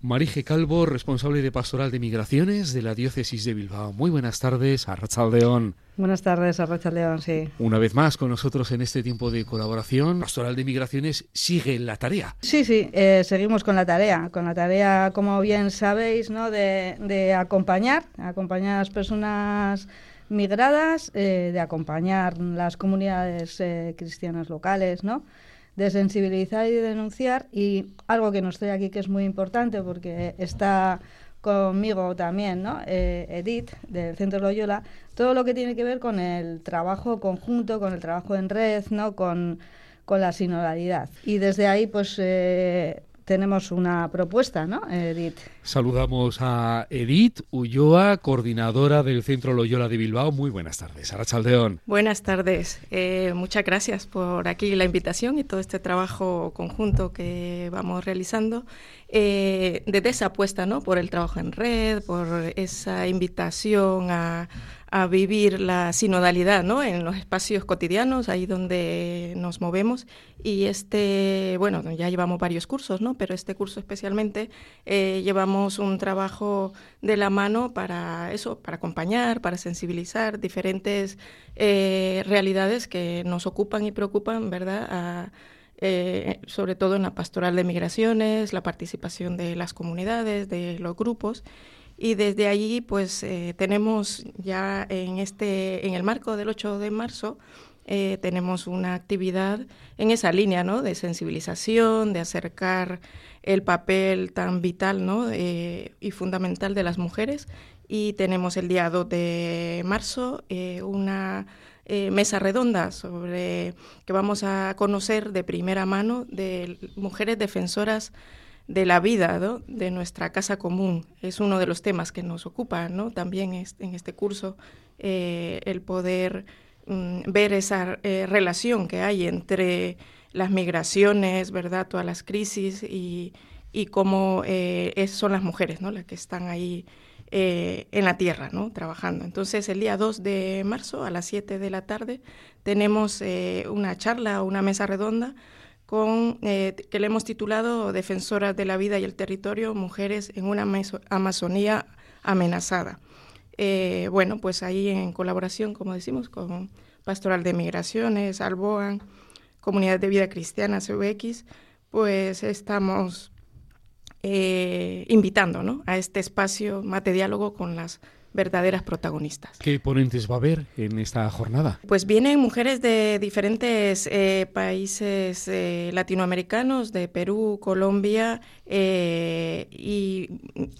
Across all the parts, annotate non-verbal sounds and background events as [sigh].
Marije Calvo, responsable de Pastoral de Migraciones de la Diócesis de Bilbao. Muy buenas tardes, Arrachaldeón. Buenas tardes, Arrachaldeón, sí. Una vez más con nosotros en este tiempo de colaboración. Pastoral de Migraciones sigue la tarea. Sí, sí, eh, seguimos con la tarea. Con la tarea, como bien sabéis, ¿no? de, acompañar, acompañar a las personas migradas, eh, de acompañar las comunidades eh, cristianas locales, ¿no? De sensibilizar y denunciar y algo que nos trae aquí que es muy importante porque está conmigo también, ¿no? Eh, Edith, del Centro Loyola, todo lo que tiene que ver con el trabajo conjunto, con el trabajo en red, ¿no? Con, con la sinodalidad. Y desde ahí, pues, eh, tenemos una propuesta, ¿no, Edith? Saludamos a Edith Ulloa, coordinadora del Centro Loyola de Bilbao. Muy buenas tardes, Arachaldeón. Buenas tardes. Eh, muchas gracias por aquí la invitación y todo este trabajo conjunto que vamos realizando. Eh, desde esa apuesta, ¿no? Por el trabajo en red, por esa invitación a a vivir la sinodalidad ¿no? en los espacios cotidianos, ahí donde nos movemos. Y este, bueno, ya llevamos varios cursos, ¿no? pero este curso especialmente eh, llevamos un trabajo de la mano para eso, para acompañar, para sensibilizar diferentes eh, realidades que nos ocupan y preocupan, ¿verdad? Eh, sobre todo en la pastoral de migraciones, la participación de las comunidades, de los grupos y desde allí pues eh, tenemos ya en este en el marco del 8 de marzo eh, tenemos una actividad en esa línea ¿no? de sensibilización, de acercar el papel tan vital ¿no? Eh, y fundamental de las mujeres. Y tenemos el día 2 de marzo una mesa redonda sobre que vamos a conocer de primera mano de mujeres defensoras de la vida de nuestra casa común. Es uno de los temas que nos ocupa ¿no? también en este curso, eh, el poder mm, ver esa eh, relación que hay entre las migraciones, ¿verdad? todas las crisis y, y cómo eh, son las mujeres ¿no? las que están ahí en la tierra, ¿no? trabajando. Entonces, el día 2 de marzo a las 7 de la tarde tenemos una charla, una mesa redonda con, eh, que le hemos titulado Defensoras de la Vida y el Territorio, Mujeres en una Amazonía amenazada. Eh, bueno, pues ahí en colaboración, como decimos, con Pastoral de Migraciones, Alboan, Comunidad de Vida Cristiana, CUX, pues estamos eh, invitando ¿no? a este espacio mate diálogo con las verdaderas protagonistas. ¿Qué ponentes va a haber en esta jornada? Pues vienen mujeres de diferentes eh, países eh, latinoamericanos, de Perú, Colombia, eh, y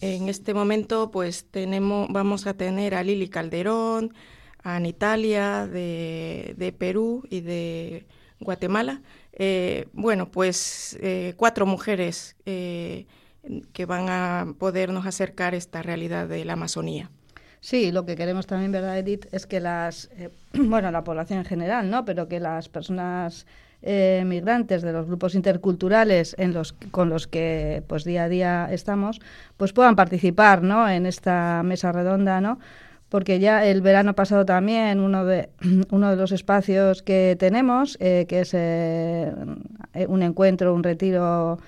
en este momento pues tenemos, vamos a tener a Lili Calderón, a Anitalia de, de Perú y de Guatemala. bueno, pues cuatro mujeres que van a podernos acercar esta realidad de la Amazonía. Sí, lo que queremos también, ¿verdad, Edith? Es que las, eh, [clears throat] bueno, la población en general, ¿no? Pero que las personas eh, migrantes de los grupos interculturales en los, con los que pues día a día estamos, pues puedan participar, ¿no? En esta mesa redonda, ¿no? Porque ya el verano pasado también uno de, [clears throat] uno de los espacios que tenemos, eh, que es un encuentro, un retiro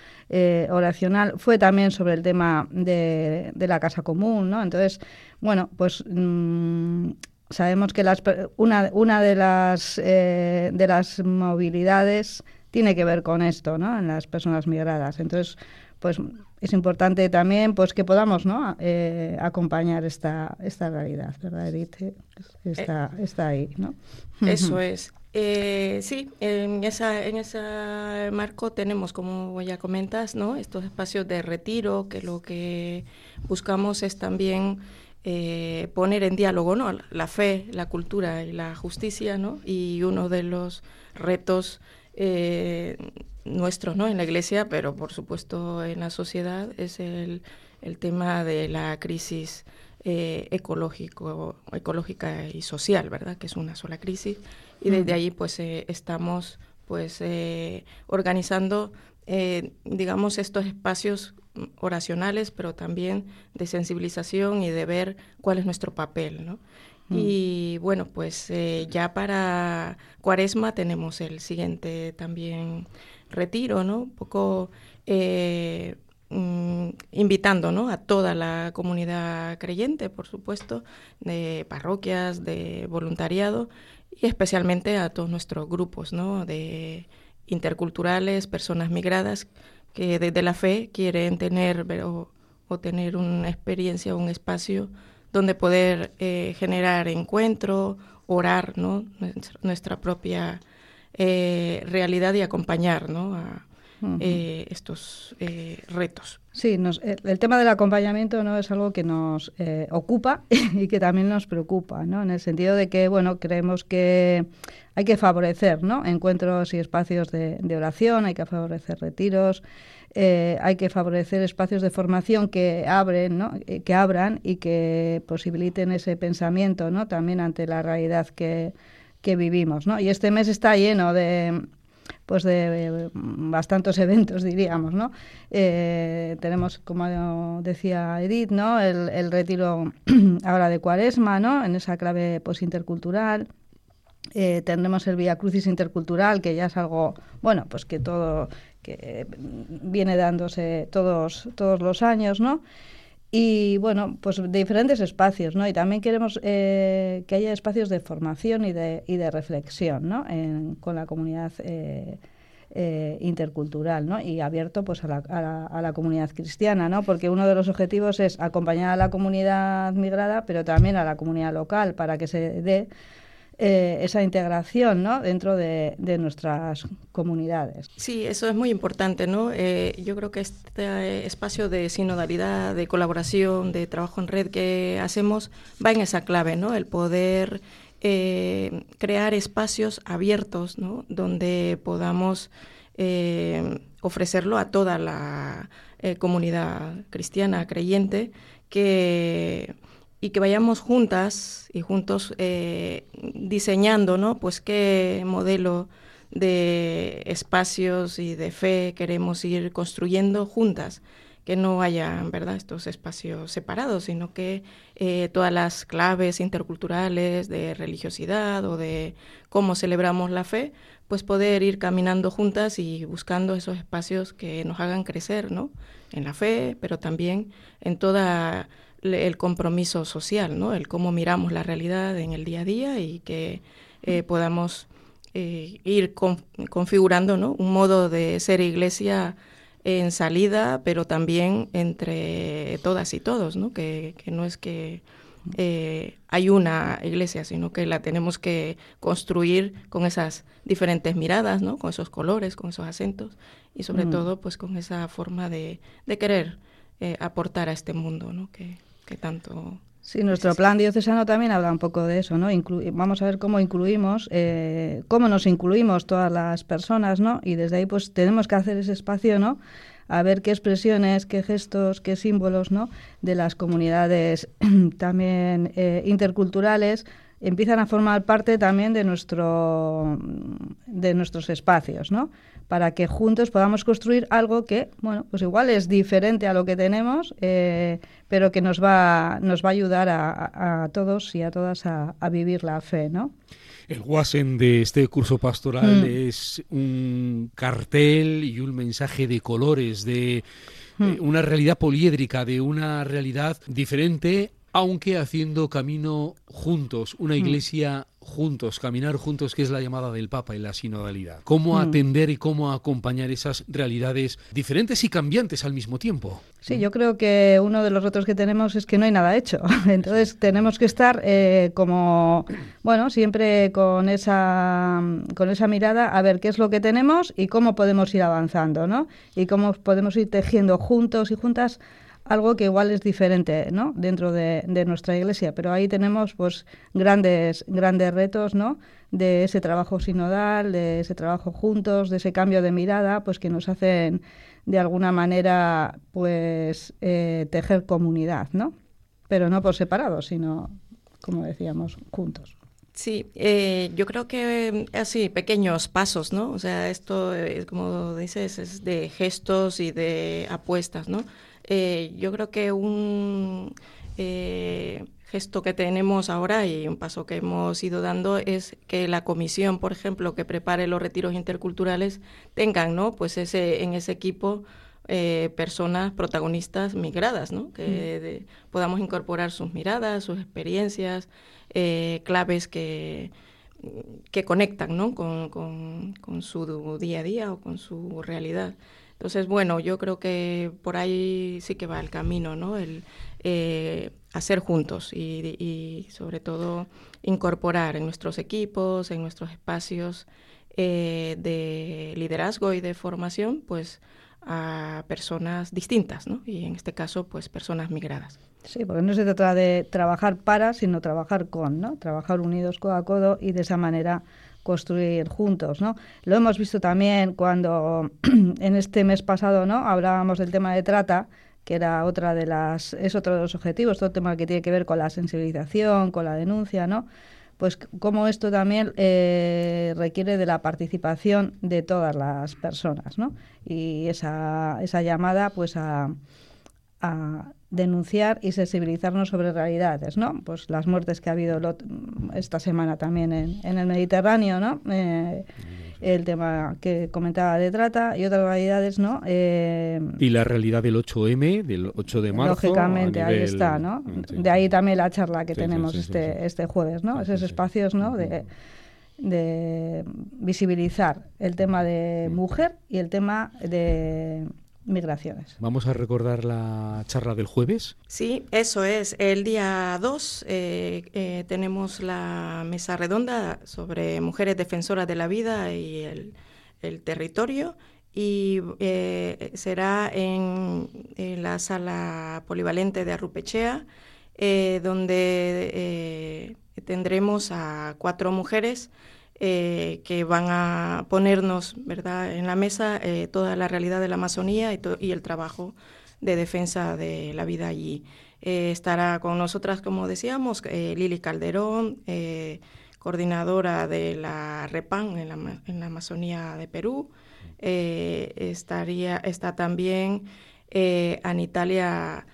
oracional, fue también sobre el tema de, de la casa común, ¿no? Entonces, bueno, pues mm, sabemos que las, una, una de, las, eh, de las movilidades tiene que ver con esto, ¿no? En las personas migradas. Entonces, pues es importante también pues que podamos ¿no? Eh, acompañar esta, esta realidad, ¿verdad, Edith? Está, eh, está ahí, ¿no? Eso es. sí, en, esa, en ese marco tenemos, como ya comentas, ¿no? estos espacios de retiro, que lo que buscamos es también eh, poner en diálogo ¿no? la fe, la cultura y la justicia, ¿no? y uno de los retos eh, nuestros ¿no? en la Iglesia, pero por supuesto en la sociedad, es el, el tema de la crisis eh, ecológico, ecológica y social, ¿verdad? que es una sola crisis, y desde ahí pues estamos pues organizando digamos estos espacios oracionales, pero también de sensibilización y de ver cuál es nuestro papel, ¿no? Mm. Y bueno, pues eh, ya para Cuaresma tenemos el siguiente también retiro, ¿no? Un poco eh, mm, invitando ¿no? a toda la comunidad creyente, por supuesto, de parroquias, de voluntariado y especialmente a todos nuestros grupos ¿no? de interculturales, personas migradas que desde la fe quieren tener o, tener una experiencia, un espacio donde poder eh, generar encuentro, orar, ¿no? nuestra, propia eh, realidad y acompañar ¿no? a eh, estos retos. Sí, el, tema del acompañamiento no es algo que nos ocupa [laughs] y que también nos preocupa, ¿no? en el sentido de que bueno creemos que hay que favorecer ¿no? encuentros y espacios de, de oración, hay que favorecer retiros. Eh, hay que favorecer espacios de formación que abren, ¿no? Eh, que abran y que posibiliten ese pensamiento, ¿no? También ante la realidad que, vivimos. Y este mes está lleno de pues de bastantes [laughs] eventos diríamos no eh, tenemos como decía Edith no el, retiro [clears throat] ahora de Cuaresma no en esa clave posintercultural eh, tendremos el Via Crucis intercultural, que ya es algo, bueno, pues que todo, que viene dándose todos, todos los años, ¿no? Y bueno, pues de diferentes espacios, ¿no? Y también queremos eh, que haya espacios de formación y de, y de reflexión, ¿no? con la comunidad eh, intercultural, ¿no? Y abierto pues a la, a la, comunidad cristiana, ¿no? Porque uno de los objetivos es acompañar a la comunidad migrada, pero también a la comunidad local para que se dé eh, esa integración ¿no? dentro de, nuestras comunidades. Sí, eso es muy importante. ¿no? Eh, yo creo que este espacio de sinodalidad, de colaboración, de trabajo en red que hacemos va en esa clave, ¿no? el poder eh, crear espacios abiertos ¿no? donde podamos ofrecerlo a toda la comunidad cristiana creyente que y que vayamos juntas y juntos eh, diseñando, ¿no? Pues qué modelo de espacios y de fe queremos ir construyendo juntas, que no haya, ¿verdad?, estos espacios separados, sino que eh, todas las claves interculturales de religiosidad o de cómo celebramos la fe, pues poder ir caminando juntas y buscando esos espacios que nos hagan crecer, ¿no?, en la fe, pero también en toda el compromiso social, ¿no? El cómo miramos la realidad en el día a día y que eh, podamos eh, ir configurando, ¿no? Un modo de ser iglesia en salida, pero también entre todas y todos, ¿no? Que, no es que eh, hay una iglesia, sino que la tenemos que construir con esas diferentes miradas, ¿no? Con esos colores, con esos acentos y sobre mm. todo, pues con esa forma de, de querer aportar a este mundo, ¿no? Que, tanto... Sí, nuestro plan diocesano también habla un poco de eso, ¿no? vamos a ver cómo incluimos, eh, cómo nos incluimos todas las personas, ¿no? Y desde ahí pues tenemos que hacer ese espacio, ¿no? A ver qué expresiones, qué gestos, qué símbolos, ¿no? De las comunidades [clears throat] también eh, interculturales empiezan a formar parte también de nuestro de nuestros espacios, ¿no? para que juntos podamos construir algo que, bueno, pues igual es diferente a lo que tenemos, eh, pero que nos va, nos va a ayudar a, todos y a todas a, vivir la fe, ¿no? El guasen de este curso pastoral mm. es un cartel y un mensaje de colores, de mm. eh, una realidad poliédrica, de una realidad diferente aunque haciendo camino juntos, una mm. iglesia juntos, caminar juntos, que es la llamada del Papa en la sinodalidad. Cómo mm. atender y cómo acompañar esas realidades diferentes y cambiantes al mismo tiempo. Sí, yo creo que uno de los retos que tenemos es que no hay nada hecho. [laughs] Entonces tenemos que estar eh, como, bueno, siempre con esa, con esa mirada a ver qué es lo que tenemos y cómo podemos ir avanzando, ¿no? Y cómo podemos ir tejiendo juntos y juntas algo que igual es diferente ¿no? dentro de, nuestra iglesia, pero ahí tenemos pues grandes, grandes retos ¿no? de ese trabajo sinodal, de ese trabajo juntos, de ese cambio de mirada, pues que nos hacen de alguna manera pues eh, tejer comunidad, ¿no? Pero no por separado, sino, como decíamos, juntos. Sí, eh, yo creo que así, pequeños pasos, ¿no? O sea, esto, es, como dices, es de gestos y de apuestas, ¿no? Eh, yo creo que un eh, gesto que tenemos ahora y un paso que hemos ido dando es que la comisión, por ejemplo, que prepare los retiros interculturales tengan, ¿no? Pues ese en ese equipo eh, personas protagonistas migradas, ¿no? que mm. podamos incorporar sus miradas, sus experiencias, eh, claves que, que conectan ¿no? con, con, su día a día o con su realidad. Entonces, bueno, yo creo que por ahí sí que va el camino, ¿no? El eh, hacer juntos y, sobre todo incorporar en nuestros equipos, en nuestros espacios eh, de liderazgo y de formación, pues a personas distintas, ¿no? Y en este caso, pues personas migradas. Sí, porque no se trata de trabajar para, sino trabajar con, ¿no? Trabajar unidos codo a codo y de esa manera construir juntos, ¿no? Lo hemos visto también cuando [clears throat] en este mes pasado, ¿no? Hablábamos del tema de trata, que era otra de las es otro de los objetivos, todo el tema que tiene que ver con la sensibilización, con la denuncia, ¿no? Pues como esto también eh, requiere de la participación de todas las personas, ¿no? Y esa, esa llamada, pues a a denunciar y sensibilizarnos sobre realidades, ¿no? Pues las muertes que ha habido esta semana también en, el Mediterráneo, ¿no? Eh, el tema que comentaba de trata y otras realidades, ¿no? Eh, y la realidad del 8M, del 8 de marzo. Lógicamente, ahí está, ¿no? De ahí también la charla que tenemos este, este jueves, ¿no? Esos espacios, ¿no? De, de visibilizar el tema de mujer y el tema de migraciones. Vamos a recordar la charla del jueves. Sí, eso es. El día 2 eh, eh, tenemos la mesa redonda sobre mujeres defensoras de la vida y el, territorio y eh, será en, la sala polivalente de Arrupechea, donde tendremos a cuatro mujeres eh, que van a ponernos ¿verdad? en la mesa eh, toda la realidad de la Amazonía y, el trabajo de defensa de la vida allí. Eh, estará con nosotras, como decíamos, Lili Calderón, coordinadora de la REPAN en la, en la Amazonía de Perú. estaría, está también Anitalia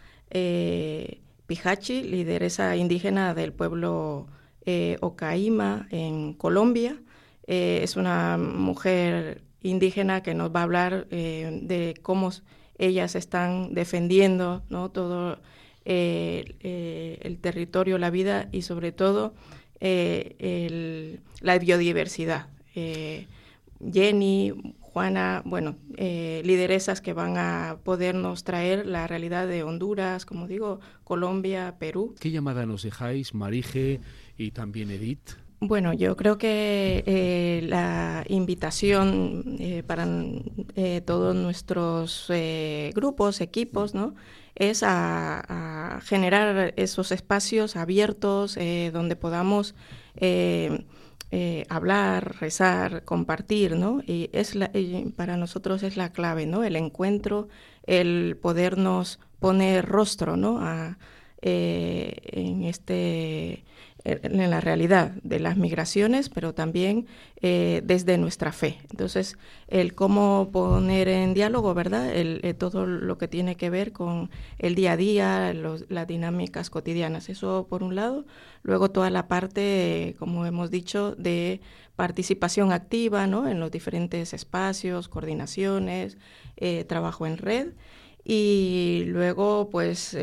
Pijachi, lideresa indígena del pueblo eh, Ocaima en Colombia. Eh, es una mujer indígena que nos va a hablar eh, de cómo ellas están defendiendo ¿no? todo el territorio, la vida y sobre todo la biodiversidad. Jenny, Juana, bueno, lideresas que van a podernos traer la realidad de Honduras, como digo, Colombia, Perú. ¿Qué llamada nos dejáis, Marije? y también Edith? Bueno, yo creo que eh, la invitación eh, para eh, todos nuestros grupos, equipos, ¿no? es a, generar esos espacios abiertos donde podamos hablar, rezar, compartir, ¿no? Y es para nosotros es la clave, ¿no? El encuentro, el podernos poner rostro, ¿no? A, en este en la realidad de las migraciones, pero también eh, desde nuestra fe. Entonces, el cómo poner en diálogo, ¿verdad? El, eh, todo lo que tiene que ver con el día a día, las dinámicas cotidianas. Eso por un lado. Luego toda la parte, como hemos dicho, de participación activa, ¿no? En los diferentes espacios, coordinaciones, eh, trabajo en red. Y luego, pues,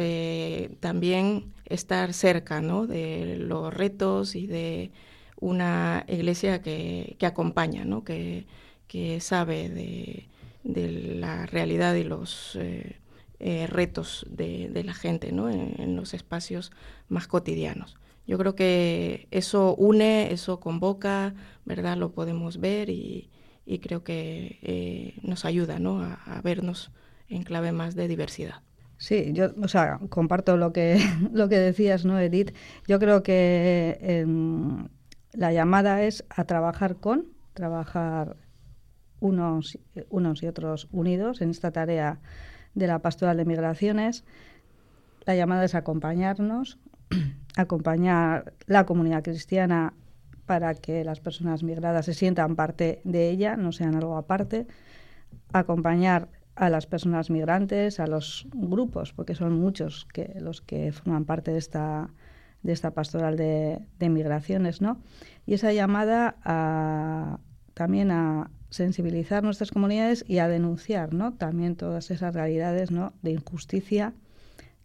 también estar cerca ¿no? de los retos y de una iglesia que, que acompaña, ¿no? que, que sabe de, de, la realidad y los eh, eh, retos de, de, la gente ¿no? en, los espacios más cotidianos. Yo creo que eso une, eso convoca, ¿verdad? Lo podemos ver y, y creo que eh, nos ayuda ¿no? a, a vernos en clave más de diversidad. Sí, yo, o sea, comparto lo que, [laughs] lo que decías, ¿no, Edith? Yo creo que em, la llamada es a trabajar con, trabajar unos, unos y otros unidos en esta tarea de la pastoral de migraciones. La llamada es acompañarnos, [clears throat] acompañar la comunidad cristiana para que las personas migradas se sientan parte de ella, no sean algo aparte, acompañar a las personas migrantes, a los grupos, porque son muchos que, los que forman parte de esta, de esta pastoral de, migraciones, ¿no? Y esa llamada a también a sensibilizar nuestras comunidades y a denunciar ¿no? también todas esas realidades ¿no? de injusticia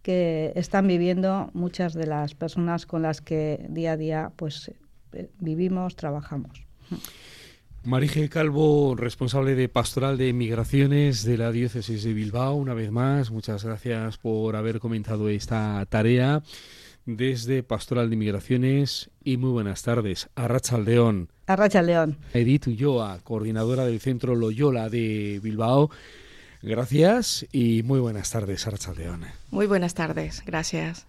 que están viviendo muchas de las personas con las que día a día pues eh, vivimos, trabajamos. Marije Calvo, responsable de Pastoral de Migraciones de la Diócesis de Bilbao, una vez más, muchas gracias por haber comentado esta tarea desde Pastoral de Migraciones y muy buenas tardes. Arrachaldeón. Arrachaldeón. Edith Ulloa, coordinadora del Centro Loyola de Bilbao. Gracias y muy buenas tardes, Arrachaldeón. Muy buenas tardes, gracias.